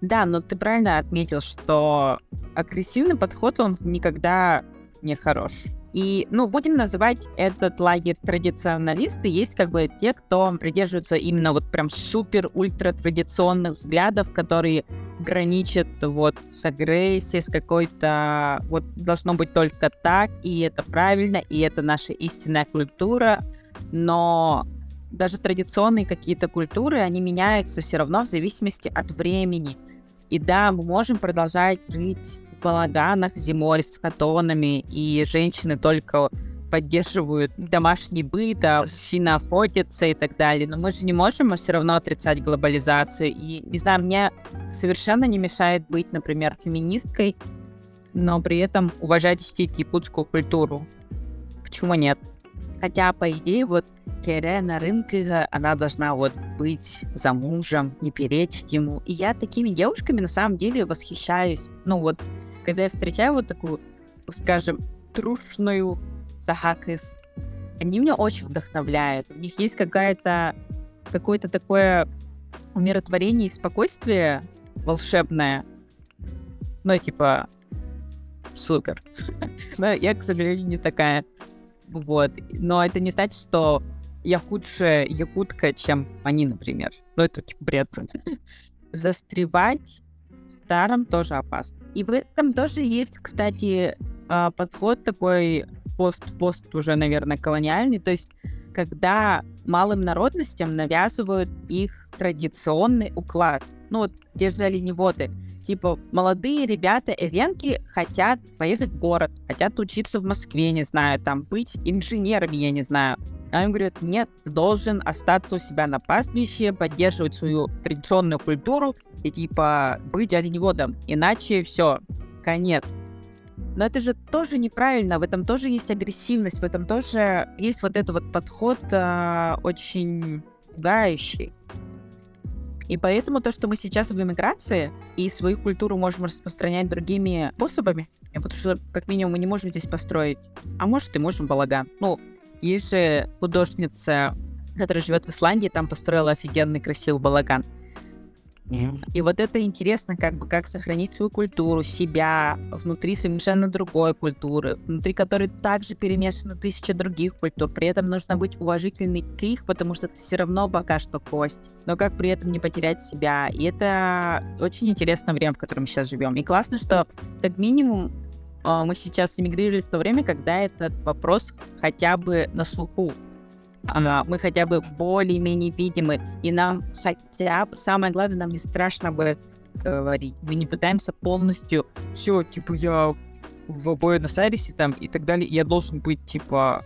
Да, но ты правильно отметил, что агрессивный подход, он никогда не хорош. И, ну, будем называть этот лагерь традиционалисты. Есть как бы те, кто придерживаются именно вот прям супер-ультра традиционных взглядов, которые граничат вот с агрессией, с какой-то... Вот должно быть только так, и это правильно, и это наша истинная культура. Но даже традиционные какие-то культуры, они меняются все равно в зависимости от времени. И да, мы можем продолжать жить балаганах зимой с хатонами, и женщины только поддерживают домашний быт, а сильно охотятся и так далее. Но мы же не можем все равно отрицать глобализацию. И, не знаю, мне совершенно не мешает быть, например, феминисткой, но при этом уважать и чтить якутскую культуру. Почему нет? Хотя, по идее, вот Кере на рынке, она должна вот быть за мужем, не перечить ему. И я такими девушками на самом деле восхищаюсь. Ну вот, когда я встречаю вот такую, скажем, трушную сахакис, они меня очень вдохновляют. У них есть какая-то какое-то такое умиротворение и спокойствие волшебное. Ну, типа, супер. Но я, к сожалению, не такая. Вот. Но это не значит, что я худшая якутка, чем они, например. Ну, это типа бред. Застревать старом тоже опасно. И в этом тоже есть, кстати, а, подход такой пост-пост уже, наверное, колониальный. То есть, когда малым народностям навязывают их традиционный уклад. Ну, вот те же оленеводы. Типа, молодые ребята, эвенки хотят поехать в город, хотят учиться в Москве, не знаю, там, быть инженерами, я не знаю. А им говорят, нет, должен остаться у себя на пастбище, поддерживать свою традиционную культуру и, типа, быть оленеводом. Иначе все, конец. Но это же тоже неправильно, в этом тоже есть агрессивность, в этом тоже есть вот этот вот подход э, очень пугающий. И поэтому то, что мы сейчас в эмиграции и свою культуру можем распространять другими способами, потому что, как минимум, мы не можем здесь построить, а может и можем балаган. Ну, есть же художница, которая живет в Исландии, там построила офигенный красивый балаган. И вот это интересно, как бы, как сохранить свою культуру, себя внутри совершенно другой культуры, внутри которой также перемешаны тысячи других культур. При этом нужно быть уважительной к их, потому что ты все равно пока что кость. Но как при этом не потерять себя? И это очень интересное время, в котором мы сейчас живем. И классно, что как минимум а, мы сейчас эмигрировали в то время, когда этот вопрос хотя бы на слуху а, мы хотя бы более-менее видимы, и нам хотя бы, самое главное, нам не страшно об этом говорить. Мы не пытаемся полностью, все, типа, я в Буэнос-Айресе там и так далее, я должен быть, типа,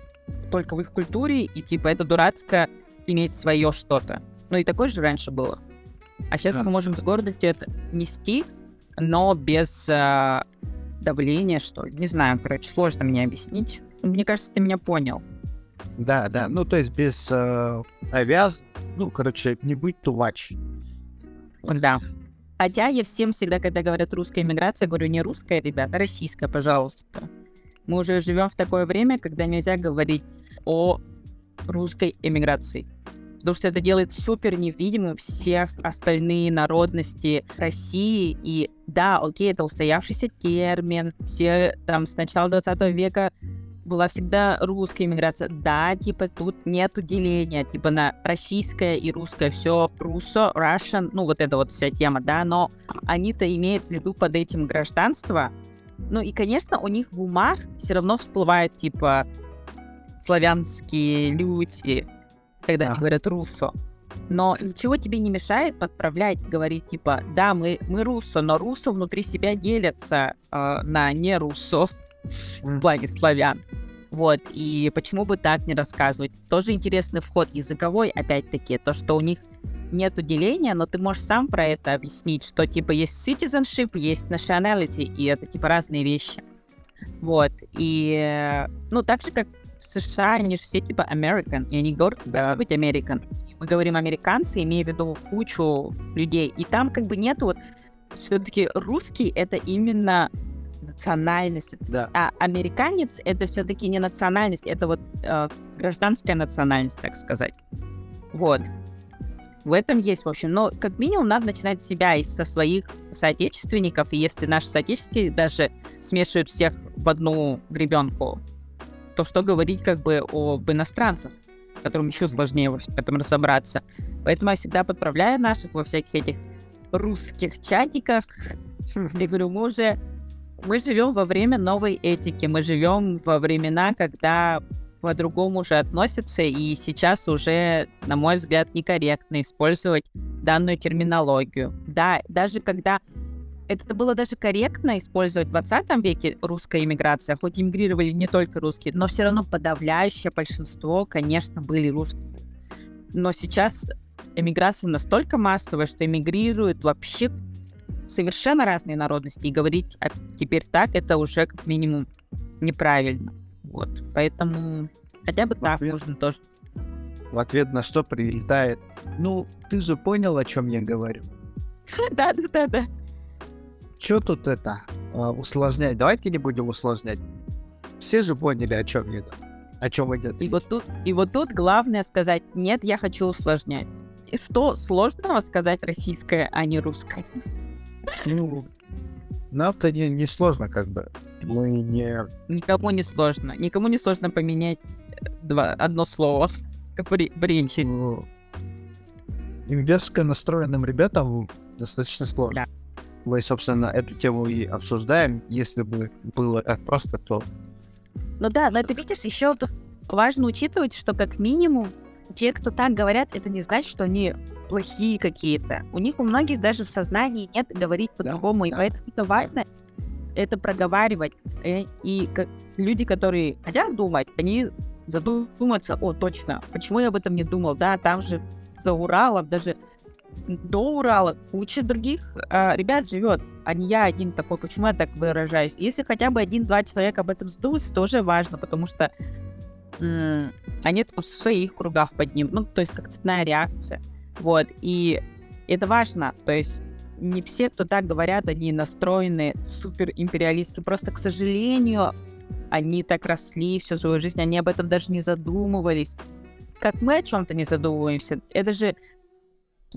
только в их культуре, и, типа, это дурацко иметь свое что-то. Ну, и такое же раньше было. А сейчас Да. мы можем с гордостью это нести, но без а, давления, что ли. Не знаю, короче, сложно мне объяснить. Мне кажется, ты меня понял. Да, да, ну то есть без э, навяз, ну, короче, не быть much. Да. Хотя я всем всегда, когда говорят русская иммиграция, говорю не русская, ребята, а российская, пожалуйста. Мы уже живем в такое время, когда нельзя говорить о русской иммиграции. Потому что это делает супер невидимым всех остальные народности России. И да, окей, это устоявшийся термин. Все там с начала 20 века была всегда русская иммиграция. Да, типа тут нет деления, типа на российское и русское все руссо, Russian, ну вот эта вот вся тема, да, но они-то имеют в виду под этим гражданство, Ну и, конечно, у них в умах все равно всплывает, типа, славянские люди, когда Да. они говорят руссо. Но ничего тебе не мешает подправлять, говорить, типа, да, мы, мы руссо, но руссо внутри себя делятся э, на не руссо в плане славян. Вот, и почему бы так не рассказывать? Тоже интересный вход языковой, опять-таки, то, что у них нет деления, но ты можешь сам про это объяснить, что, типа, есть citizenship, есть nationality, и это, типа, разные вещи. Вот, и, ну, так же, как в США, они же все, типа, American, и они говорят, Да. быть American. Мы говорим американцы, имея в виду кучу людей, и там, как бы, нет вот, все-таки русский — это именно национальность, Да. а американец это все-таки не национальность, это вот э, гражданская национальность, так сказать. Вот. В этом есть, в общем. Но как минимум надо начинать с себя и со своих соотечественников. И если наши соотечественники даже смешивают всех в одну гребенку, то что говорить как бы об иностранцах, которым еще сложнее во всем этом разобраться. Поэтому я всегда подправляю наших во всяких этих русских чатиках. Я говорю, мы уже мы живем во время новой этики, мы живем во времена, когда по-другому уже относятся, и сейчас уже, на мой взгляд, некорректно использовать данную терминологию. Да, даже когда это было даже корректно использовать в 20 веке русская иммиграция, хоть иммигрировали не только русские, но все равно подавляющее большинство, конечно, были русские. Но сейчас эмиграция настолько массовая, что эмигрируют вообще совершенно разные народности, и говорить а теперь так, это уже как минимум неправильно. Вот, поэтому хотя бы В так ответ- можно тоже. В ответ на что прилетает. Ну, ты же понял, о чем я говорю. Да, да, да, да. Че тут это а, усложнять? Давайте не будем усложнять. Все же поняли, о чем идет. О чем идет. И вот тут, и вот тут главное сказать, нет, я хочу усложнять. И что сложного сказать российское, а не русское? Ну, нам-то не, не сложно, как бы. Мы не... Никому не сложно. Никому не сложно поменять э, два, одно слово как в, в речи. ну, Имперско настроенным ребятам достаточно сложно. Мы, собственно, эту тему и обсуждаем. Если бы было так просто, то Ну да, но это видишь, еще важно учитывать, что как минимум те, кто так говорят, это не значит, что они плохие какие-то. У них у многих даже в сознании нет говорить по-другому, и да. поэтому это важно это проговаривать. Э, И как люди, которые хотят думать, они задумаются, о, точно, почему я об этом не думал? Да, там же за Уралом, даже до Урала куча других а, ребят живет, а не я один такой. Почему я так выражаюсь? Если хотя бы один-два человека об этом задумаются, тоже важно, потому что м, они в своих кругах поднимут. Ну, то есть как цепная реакция. Вот, и это важно. То есть не все, кто так говорят, они настроены супер империалистски. Просто, к сожалению, они так росли всю свою жизнь, они об этом даже не задумывались. Как мы о чем-то не задумываемся, это же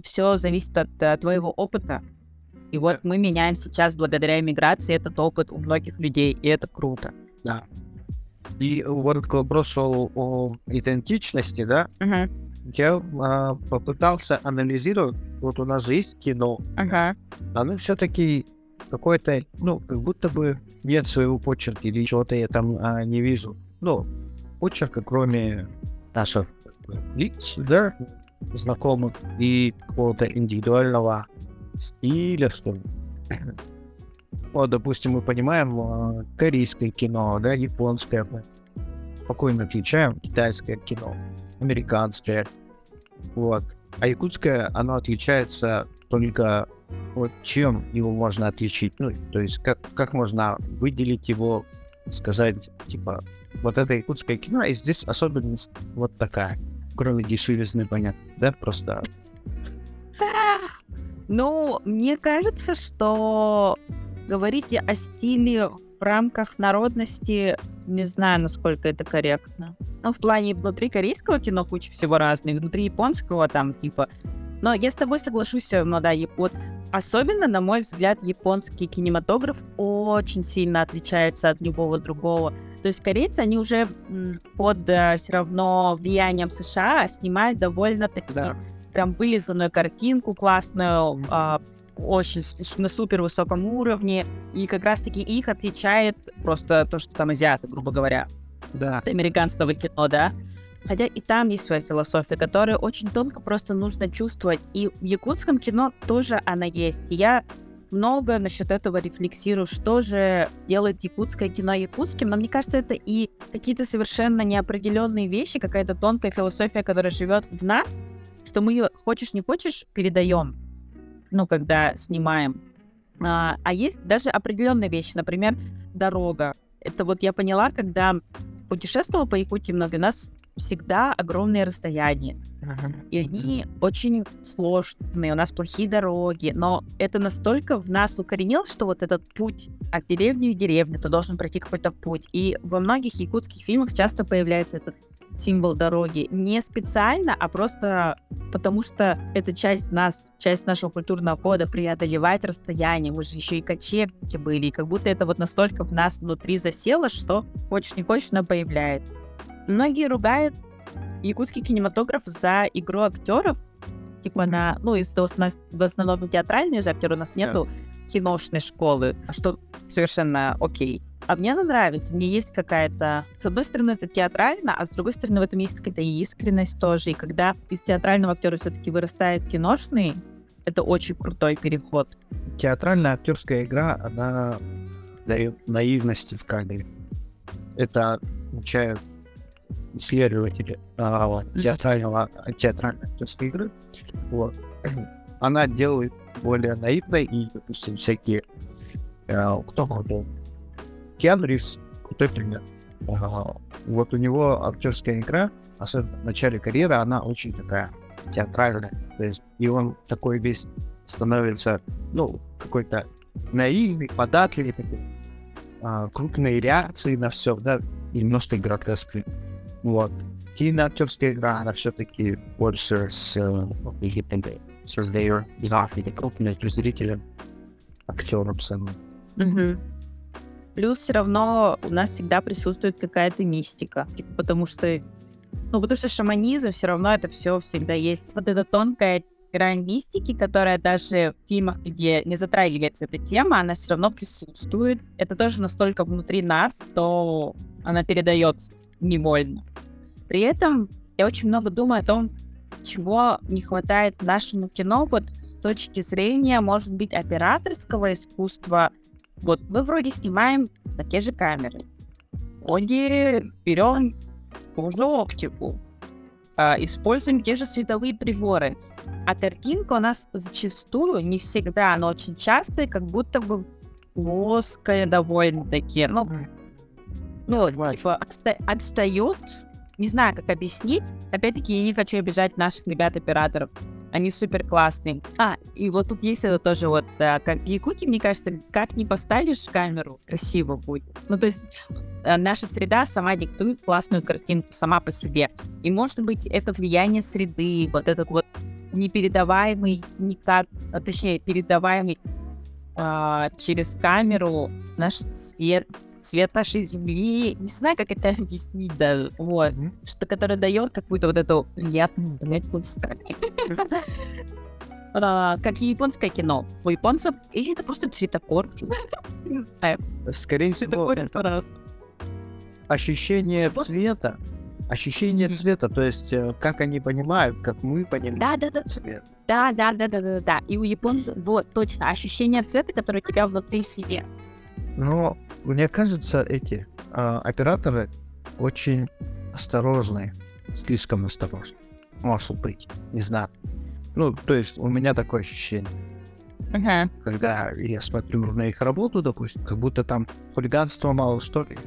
все зависит от э, твоего опыта. И вот мы меняем сейчас благодаря иммиграции этот опыт у многих людей, и это круто. да. И вот к вопросу о идентичности, да, я а, попытался анализировать, вот у нас же есть кино, Ага. оно все-таки какое-то, ну, как будто бы нет своего почерка или чего-то я там а, не вижу. Ну, почерка, кроме наших бы, лиц, да, знакомых и какого-то индивидуального стиля, что ли. Вот, допустим, мы понимаем а, корейское кино, да, японское, мы спокойно отличаем китайское кино, американское, вот. А якутское, оно отличается только вот чем его можно отличить, ну, то есть как, как можно выделить его, сказать, типа, вот это якутское кино, и здесь особенность вот такая, кроме дешевизны, понятно, да, просто? Ну, мне кажется, что говорите о стиле в рамках народности, не знаю, насколько это корректно. Ну, в плане внутри корейского кино куча всего разных, внутри японского там типа. Но я с тобой соглашусь, но да, вот особенно, на мой взгляд, японский кинематограф очень сильно отличается от любого другого. То есть корейцы, они уже под все равно влиянием США снимают довольно такие да, прям вылизанную картинку классную, а, очень на супер высоком уровне, и как раз-таки их отличает просто то, что там азиаты, грубо говоря, Да. американского кино, да. Хотя и там есть своя философия, которая очень тонко просто нужно чувствовать. И в якутском кино тоже она есть. И я много насчет этого рефлексирую, что же делает якутское кино якутским, но мне кажется, это и какие-то совершенно неопределенные вещи, какая-то тонкая философия, которая живет в нас, что мы ее, хочешь не хочешь, передаем, ну, когда снимаем. А, а есть даже определенные вещи, например, дорога. Это вот я поняла, когда путешествовала по Якутии много, у нас всегда огромные расстояния. И они очень сложные, у нас плохие дороги, но это настолько в нас укоренилось, что вот этот путь от деревни в деревню, ты должен пройти какой-то путь. И во многих якутских фильмах часто появляется этот символ дороги. Не специально, а просто потому что это часть нас, часть нашего культурного кода, преодолевать расстояние. Мы же еще и кочевники были, и как будто это вот настолько в нас внутри засело, что хочешь не хочешь, но появляется. Многие ругают якутский кинематограф за игру актеров, типа на, ну, из в основном театральные же актеры, у нас нету киношной школы, что совершенно окей. А мне она нравится, мне есть какая-то... С одной стороны, это театрально, а с другой стороны, в этом есть какая-то искренность тоже. И когда из театрального актера все-таки вырастает киношный, это очень крутой переход. Театральная актерская игра, она дает наивности в кадре. Это учают исследователи а, театрального, театральной актерской игры. Вот. Она делает более наивной и, допустим, всякие... а, кто был? Киану Ривз, крутой пример. А, вот у него актерская игра, особенно в начале карьеры, она очень такая театральная. То есть, и он такой весь становится, ну, какой-то наивный, податливый такой, а, крупные реакции на все, да, и немножко гротескный. Вот. Киноактерская игра, она все-таки больше с э, какими-то создает графики, крупные для зрителя, актером самым. Плюс все равно у нас всегда присутствует какая-то мистика. Типа, потому что, ну, потому что шаманизм все равно это все всегда есть. Вот эта тонкая грань мистики, которая даже в фильмах, где не затрагивается эта тема, она все равно присутствует. Это тоже настолько внутри нас, что она передается невольно. При этом я очень много думаю о том, чего не хватает нашему кино вот с точки зрения, может быть, операторского искусства. Вот мы вроде снимаем на те же камеры. Вроде берем ту же оптику, а, используем те же световые приборы. А картинка у нас зачастую, не всегда, но очень часто, как будто бы плоская довольно-таки. Ну, ну, типа, отста- отстает. Не знаю, как объяснить. Опять-таки, я не хочу обижать наших ребят-операторов. Они супер классные. А, и вот тут есть это тоже вот, да, как в Якутии, мне кажется, как не поставишь камеру, красиво будет. Ну, то есть э, наша среда сама диктует классную картинку сама по себе. И может быть это влияние среды, вот этот вот непередаваемый, никак, а, точнее, передаваемый а, через камеру наш цвет, цвет нашей земли. Не знаю, как это объяснить даже. Вот. Мгм. Что, которое дает какую-то вот эту приятную, блядь, сказать. А, Как и японское кино. У японцев или это просто цветокор? Не знаю. Скорее всего, ощущение цвета, ощущение цвета, то есть э, как они понимают, как мы понимаем Да, да, да. цвет. Да, да, да, да, да, да. И у японцев, вот, точно, ощущение цвета, которое у тебя внутри себе. Но мне кажется, эти а, операторы очень осторожные, слишком осторожные. Может быть, не знаю. Ну, то есть у меня такое ощущение, Ага. когда я смотрю на их работу, допустим, как будто там хулиганства мало, что ли.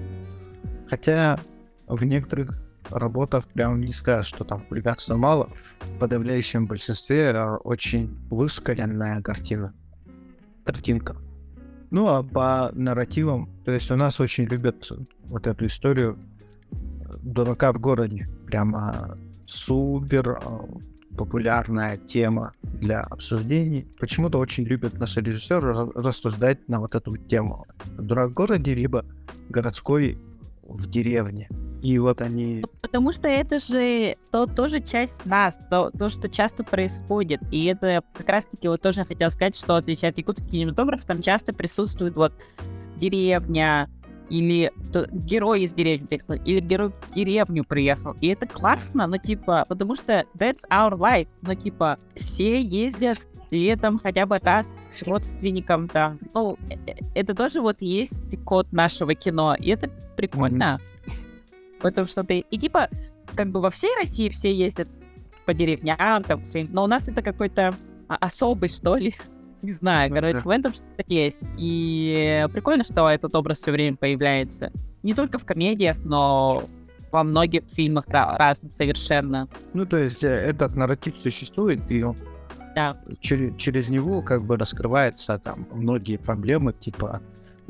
Хотя в некоторых работах прям не скажешь, что там хулиганства мало. В подавляющем большинстве а, очень вышкаленная картина. Картинка. Ну, а по нарративам, то есть у нас очень любят вот эту историю дурака в городе. Прямо супер а, популярная тема для обсуждений. Почему-то очень любят наши режиссеры рассуждать на вот эту тему. Дурак в городе, либо городской в деревне. И вот они... Потому что это же то, тоже часть нас, то, то, что часто происходит. И это как раз-таки вот тоже хотел сказать, что отличает якутский кинематограф, там часто присутствует вот деревня, или то, герой из деревни приехал, или герой в деревню приехал. И это классно, но типа, потому что that's our life. Но типа, все ездят летом хотя бы раз к родственникам там. Ну, э, э, это тоже вот есть код нашего кино, и это прикольно. Mm-hmm. Потому что ты... И типа, как бы во всей России все ездят по деревням, там, своим... Но у нас это какой-то особый, что ли. Не знаю, короче, в этом что-то есть. И прикольно, что этот образ все время появляется. Не только в комедиях, но во многих фильмах да, разных совершенно. Ну, то есть э, этот нарратив существует, и он да. через, через него как бы раскрываются там многие проблемы, типа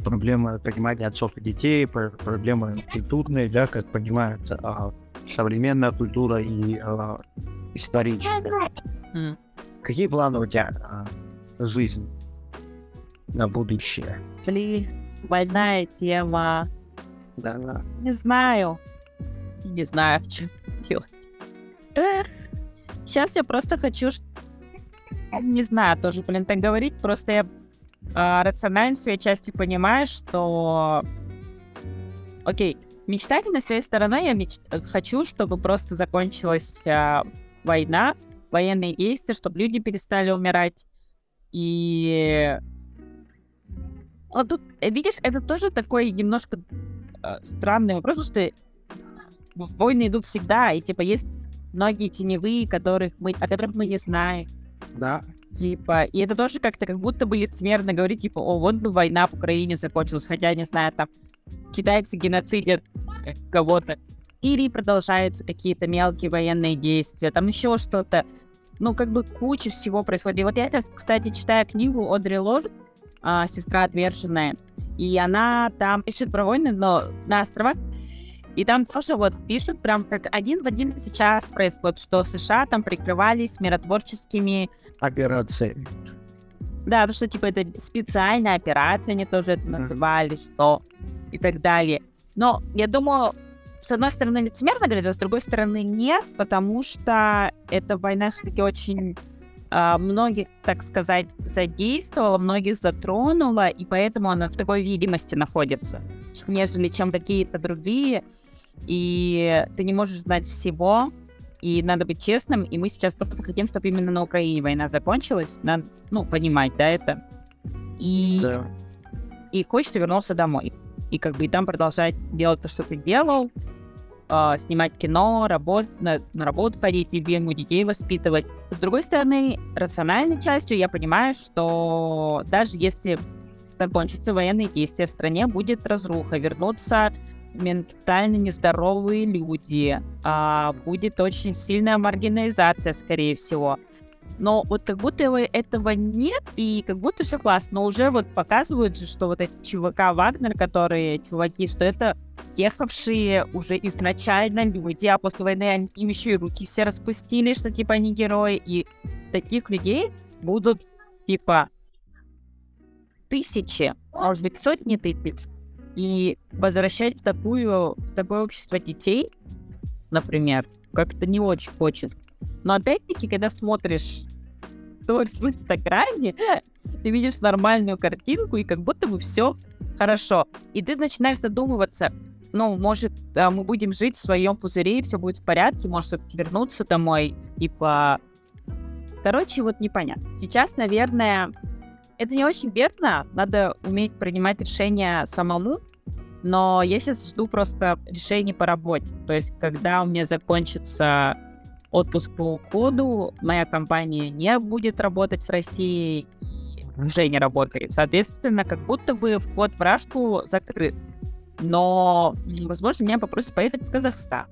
проблемы понимания отцов и детей, проблемы культурные, да, как понимают а, современная культура и а, историческая. Mm. Какие планы у тебя а, жизнь на будущее? Блин, больная тема. Да. Не знаю. Не знаю, что делать. Сейчас я просто хочу... Не знаю, тоже, блин, так говорить. Просто я э, рационально в своей части понимаешь, что... Окей, мечтательно, с своей стороны, я меч... хочу, чтобы просто закончилась э, война, военные действия, чтобы люди перестали умирать. И... Вот тут, видишь, это тоже такой немножко э, странный вопрос, потому что войны идут всегда, и типа есть многие теневые, которых мы, о которых мы не знаем. Да. Типа, и это тоже как-то как будто бы лицемерно говорить, типа, о, вот бы война в Украине закончилась, хотя, не знаю, там, китайцы геноцидят кого-то. В Сирии продолжаются какие-то мелкие военные действия, там еще что-то. Ну, как бы куча всего происходит. И вот я сейчас, кстати, читаю книгу Одри Лорд, а, «Сестра отверженная», и она там пишет про войны, но на островах и там тоже вот пишут прям как один в один сейчас происходит, что США там прикрывались миротворческими операциями. Да, потому что типа это специальная операция, они тоже это называли, что и так далее. Но я думаю, с одной стороны, лицемерно говорить, а с другой стороны, нет, потому что эта война все-таки очень э, многих, так сказать, задействовала, многих затронула, и поэтому она в такой видимости находится, нежели чем какие-то другие и ты не можешь знать всего, и надо быть честным, и мы сейчас просто хотим, чтобы именно на Украине война закончилась, надо, ну, понимать, да, это. И, да. и хочется вернуться домой. И как бы и там продолжать делать то, что ты делал, э, снимать кино, работ, на, на работу ходить, любимую детей воспитывать. С другой стороны, рациональной частью я понимаю, что даже если закончатся военные действия в стране, будет разруха, вернуться ментально нездоровые люди, а, будет очень сильная маргинализация, скорее всего. Но вот как будто этого нет, и как будто все классно. Но уже вот показывают же, что вот эти чувака Вагнер, которые чуваки, что это ехавшие уже изначально люди, а после войны они, им еще и руки все распустили, что типа они герои. И таких людей будут типа тысячи, может быть сотни тысяч. И возвращать в, такую, в такое общество детей, например, как-то не очень хочет. Но опять-таки, когда смотришь сторис в Инстаграме, ты видишь нормальную картинку, и как будто бы все хорошо. И ты начинаешь задумываться, ну, может, мы будем жить в своем пузыре, и все будет в порядке, может, вернуться домой, типа... Короче, вот непонятно. Сейчас, наверное, это не очень верно, надо уметь принимать решения самому, но я сейчас жду просто решений по работе. То есть, когда у меня закончится отпуск по уходу, моя компания не будет работать с Россией, уже не работает. Соответственно, как будто бы вход в Рашку закрыт. Но, возможно, меня попросят поехать в Казахстан.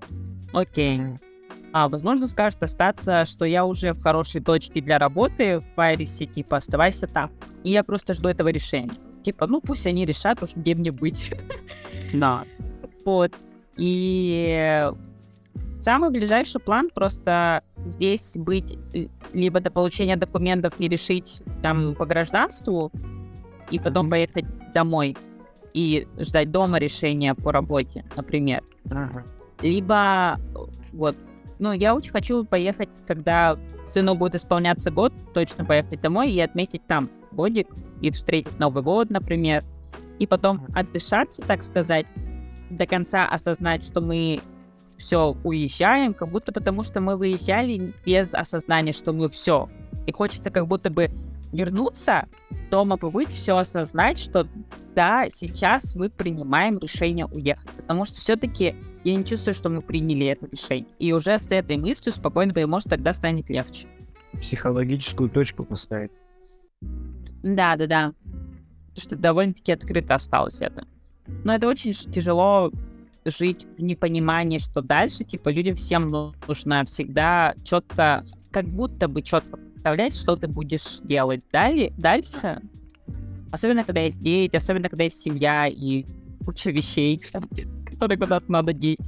Окей. А, возможно, скажут остаться, что я уже в хорошей точке для работы в Пайрисе, типа, оставайся там. И я просто жду этого решения типа, ну пусть они решат уж, где мне быть. Да. Вот. И самый ближайший план просто здесь быть либо до получения документов и решить там по гражданству, и потом поехать домой и ждать дома решения по работе, например. Ага. Либо вот, ну, я очень хочу поехать, когда сыну будет исполняться год, точно поехать домой и отметить там годик, и встретить Новый год, например, и потом отдышаться, так сказать, до конца осознать, что мы все уезжаем, как будто потому что мы выезжали без осознания, что мы все. И хочется как будто бы вернуться, дома побыть, все осознать, что да, сейчас мы принимаем решение уехать. Потому что все-таки я не чувствую, что мы приняли это решение. И уже с этой мыслью спокойно, может, тогда станет легче. Психологическую точку поставить. Да, да, да. Потому что довольно-таки открыто осталось это. Но это очень тяжело жить в непонимании, что дальше, типа, людям всем нужно всегда четко, как будто бы четко представлять, что ты будешь делать далее, дальше. Особенно, когда есть дети, особенно, когда есть семья и куча вещей, которые куда-то надо деть.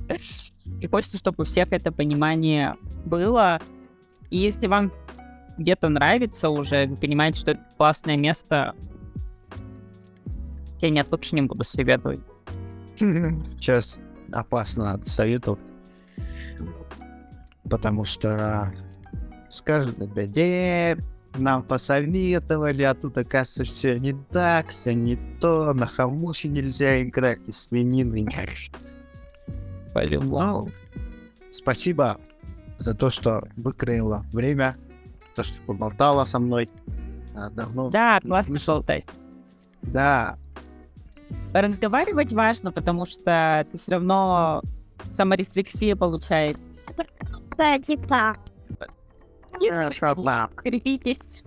И хочется, чтобы у всех это понимание было. И если вам где-то нравится уже, вы понимаете, что это классное место, я нет, лучше не буду советовать. Сейчас опасно советовать, потому что скажут тебе, нам посоветовали, а тут оказывается все не так, все не то, на хамусе нельзя играть, и свинины. Ну, спасибо за то, что выкроила время, то, что поболтала со мной. А, давно. Да, классно болтать. Да, разговаривать важно, потому что ты все равно саморефлексия получает. Да, типа. Крепитесь.